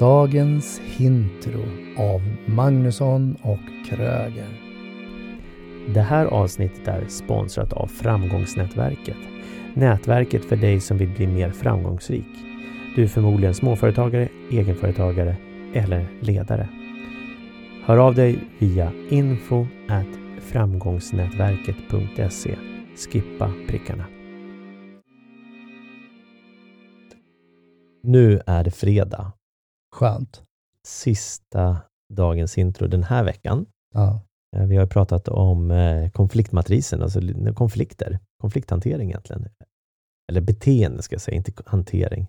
Dagens Hintro av Magnusson och Kröger. Det här avsnittet är sponsrat av Framgångsnätverket. Nätverket för dig som vill bli mer framgångsrik. Du är förmodligen småföretagare, egenföretagare eller ledare. Hör av dig via info framgångsnätverket.se. Skippa prickarna. Nu är det fredag. Skönt. Sista dagens intro den här veckan. Ja. Eh, Vi har pratat om eh, konfliktmatrisen, alltså konflikter, konflikthantering egentligen. Eller beteende ska jag säga, inte hantering.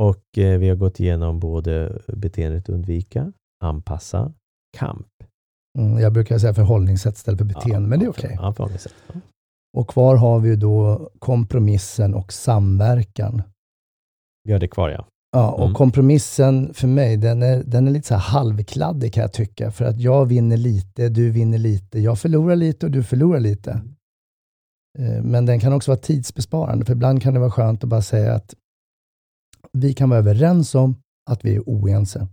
Och eh, vi har gått igenom både beteendet undvika, anpassa, kamp. Mm, jag brukar säga förhållningssätt istället för beteende, men det är okej. Ja, förhållningssätt. Ja. Och kvar har vi då kompromissen och samverkan. Vi har det kvar ja. Ja, och Mm. kompromissen för mig, den är, den är lite så här halvkladdig kan jag tycka. För att jag vinner lite, du vinner lite, jag förlorar lite och du förlorar lite. Eh, Men den kan också vara tidsbesparande, för ibland kan det vara skönt att bara säga att vi kan vara överens om att vi är oense.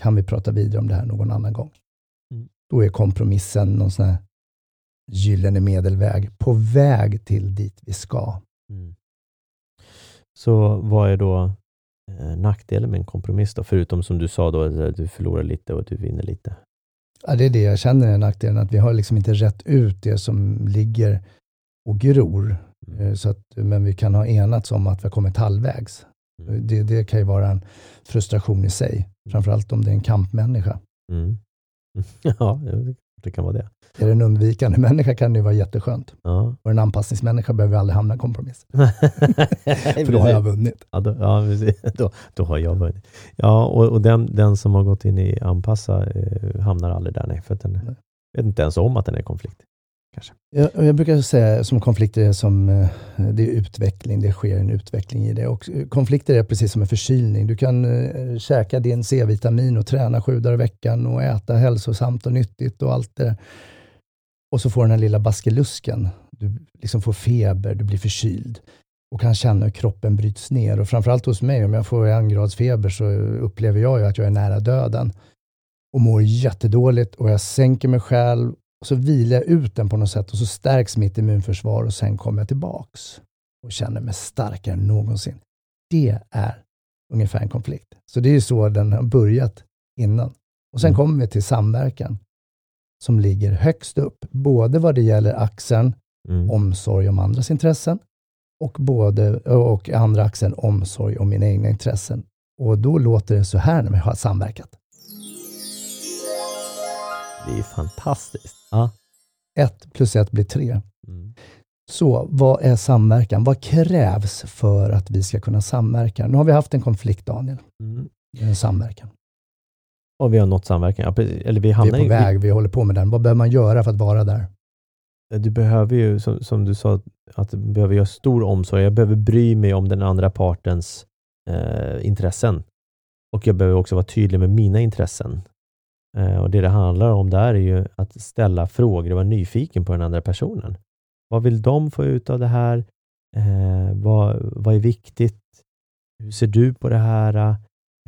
Kan vi prata vidare om det här någon annan gång? Mm. Då är kompromissen någon sån här gyllene medelväg, på väg till dit vi ska. Mm. Så vad är då nackdelen med en kompromiss då? Förutom som du sa då, att du förlorar lite och du vinner lite. Ja, det är det jag känner är nackdelen, att vi har liksom inte rätt ut det som ligger och gror. Mm. Eh, Så att, men vi kan ha enats om att vi har kommit halvvägs. Mm. Det, det kan ju vara en frustration i sig, framförallt om det är en kampmänniska. Mm. Ja, det kan vara det. Är det en undvikande människa kan det ju vara jätteskönt. Ja. Och en anpassningsmänniska behöver aldrig hamna i kompromiss. För då har jag vunnit. Ja, då, ja. Då, då har jag vunnit. Ja, och, och den, den som har gått in i anpassa eh, hamnar aldrig där, nej. För den Nej. vet inte ens om att den är i konflikt. Kanske. Jag, jag brukar säga som konflikter är som eh, det är utveckling, det sker en utveckling i det. Och eh, konflikter är precis som en förkylning. Du kan eh, käka din C-vitamin och träna sju dagar i veckan och äta hälsosamt och nyttigt och allt det där. Och så får du den här lilla baskelusken. Du liksom får feber, du blir förkyld och kan känna hur kroppen bryts ner. Och framförallt hos mig, om jag får en grads feber så upplever jag ju att jag är nära döden och mår jättedåligt och jag sänker mig själv och så vilar jag ut den på något sätt och så stärks mitt immunförsvar och sen kommer jag tillbaks och känner mig starkare än någonsin. Det är ungefär en konflikt. Så det är ju så den har börjat innan. Och sen Mm. kommer vi till samverkan som ligger högst upp, både vad det gäller axeln Mm. omsorg om andras intressen och, både, och andra axeln omsorg om mina egna intressen. Och då låter det så här när vi har samverkat. Det är ju fantastiskt. Ja. Ett plus ett blir tre. Mm. Så vad är samverkan? Vad krävs för att vi ska kunna samverka? Nu har vi haft en konflikt, Daniel. Mm. En samverkan. Och vi har nått samverkan. Ja. Eller vi Vi hamnar är på i- väg, vi håller på med den. Vad behöver man göra för att vara där? Du behöver ju, som, som du sa, att du behöver göra stor omsorg. Jag behöver bry mig om den andra partens eh, intressen. Och jag behöver också vara tydlig med mina intressen. Eh, och Det det handlar om där är ju att ställa frågor och vara nyfiken på den andra personen. Vad vill de få ut av det här? Eh, vad, vad är viktigt? Hur ser du på det här?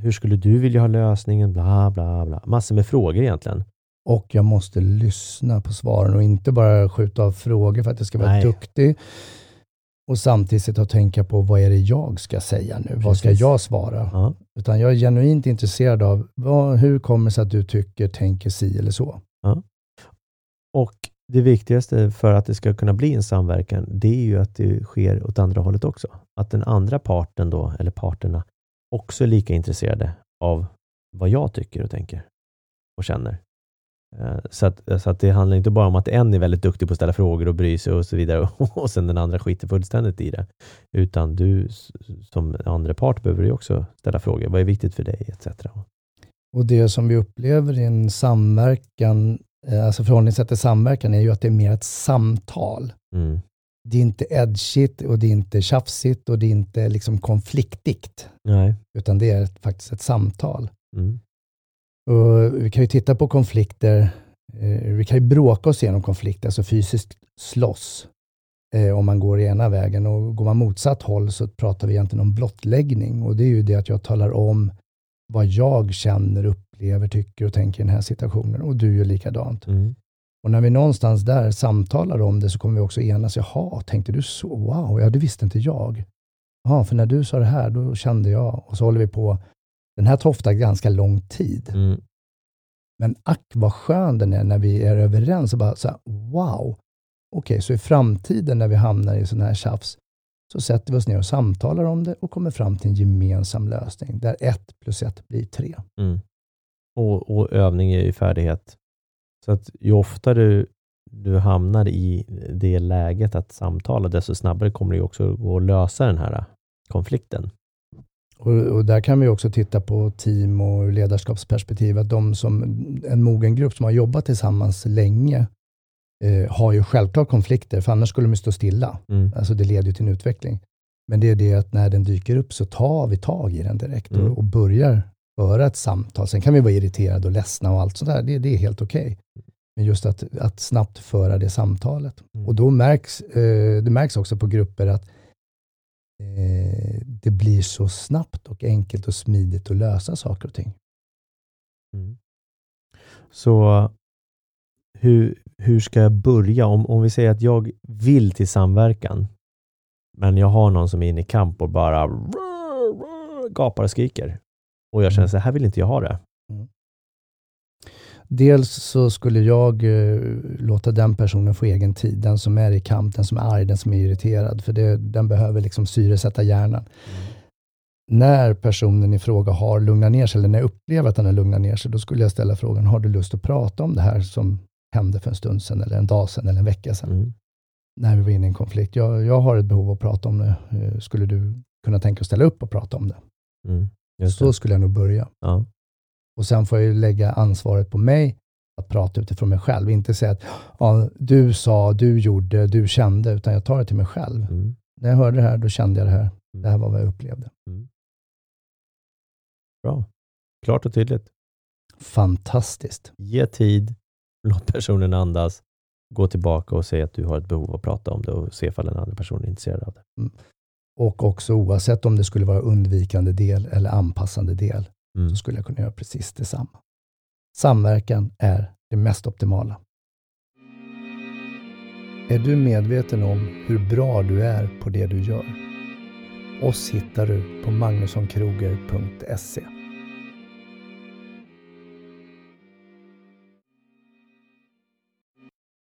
Hur skulle du vilja ha lösningen? Bla, bla, bla. Massor med frågor egentligen. Och jag måste lyssna på svaren och inte bara skjuta av frågor för att jag ska vara Nej. duktig. Och samtidigt sitta och tänka på vad är det jag ska säga nu? Vad ska Precis. jag svara? Ja. Utan jag är genuint intresserad av vad, hur kommer det sig att du tycker, tänker si eller så? Och det viktigaste för att det ska kunna bli en samverkan, det är ju att det sker åt andra hållet också. Att den andra parten då, eller parterna, också är lika intresserade av vad jag tycker och tänker och känner. Eh, Så att, så att det handlar inte bara om att en är väldigt duktig på att ställa frågor och bry sig och så vidare och sen den andra skiter fullständigt i det. Utan du som andra part behöver ju också ställa frågor. Vad är viktigt för dig? Etc. Och det som vi upplever i en samverkan, eh, alltså förhållningssätt till samverkan, är ju att det är mer ett samtal. Mm. Det är inte edgigt och det är inte tjafsigt och det är inte liksom konfliktigt, Nej. utan det är faktiskt ett samtal. Mm. Och vi kan ju titta på konflikter, eh, vi kan ju bråka oss igenom konflikter, alltså fysiskt slåss, eh, om man går i ena vägen. Och går man motsatt håll så pratar vi egentligen om blottläggning. Och det är ju det att jag talar om vad jag känner, upplever, tycker och tänker i den här situationen och du gör likadant. Mm. Och när vi någonstans där samtalar om det så kommer vi också enas. Jaha, tänkte du så? Wow, ja det visste inte jag. Ja, för när du sa det här, då kände jag. Och så håller vi på. Den här tar ofta ganska lång tid. Mm. Men ack vad skön den är när vi är överens och bara så här, wow. Okej, okay, så i framtiden när vi hamnar i sån här tjafs, så sätter vi oss ner och samtalar om det och kommer fram till en gemensam lösning, där ett plus ett blir tre. Mm. Och, och, övning är ju färdighet. Så att ju oftare du, du hamnar i det läget att samtala, desto snabbare kommer det också gå att lösa den här konflikten. Och, och, där kan vi också titta på team och ledarskapsperspektiv, att de som, en mogen grupp som har jobbat tillsammans länge, eh, har ju självklart konflikter, för annars skulle de stå stilla. Mm. Alltså det leder ju till en utveckling. Men det är det att när den dyker upp så tar vi tag i den direkt Mm. och, och börjar föra ett samtal. Sen kan vi vara irriterade och ledsna och allt sånt där, det, det är helt okej. Okay. Men just att, att snabbt föra det samtalet. Mm. Och då märks, eh, det märks också på grupper att eh, det blir så snabbt och enkelt och smidigt att lösa saker och ting. Mm. Så hur, hur ska jag börja? Om, om vi säger att jag vill till samverkan, men jag har någon som är inne i kamp och bara gapar och skriker. Och jag känner så här vill inte jag ha det. Mm. Dels så skulle jag eh, låta den personen få egen tid. Den som är i kamp, den som är arg, den som är irriterad. För det, den behöver liksom syresätta hjärnan. Mm. När personen i fråga har lugnat ner sig, eller när jag upplever att den har lugnat ner sig, då skulle jag ställa frågan, har du lust att prata om det här som hände för en stund sedan, eller en dag sedan, eller en vecka sedan? Mm. När vi var inne i en konflikt. Jag, jag har ett behov att prata om det. Eh, Skulle du kunna tänka dig att ställa upp och prata om det? Mm. Så skulle jag nog börja. Ja. Och sen får jag lägga ansvaret på mig att prata utifrån mig själv. Inte säga att ja, du sa, du gjorde, du kände, utan jag tar det till mig själv. Mm. När jag hörde det här, då kände jag det här. Det här var vad jag upplevde. Mm. Bra. Klart och tydligt. Fantastiskt. Ge tid, låt personen andas, gå tillbaka och säg att du har ett behov att prata om det och se ifall den andra personen är intresserad av det. Och också oavsett om det skulle vara undvikande del eller anpassande del, Mm. så skulle jag kunna göra precis detsamma. Samverkan är det mest optimala. Är du medveten om hur bra du är på det du gör? Oss hittar du på magnussonkroger.se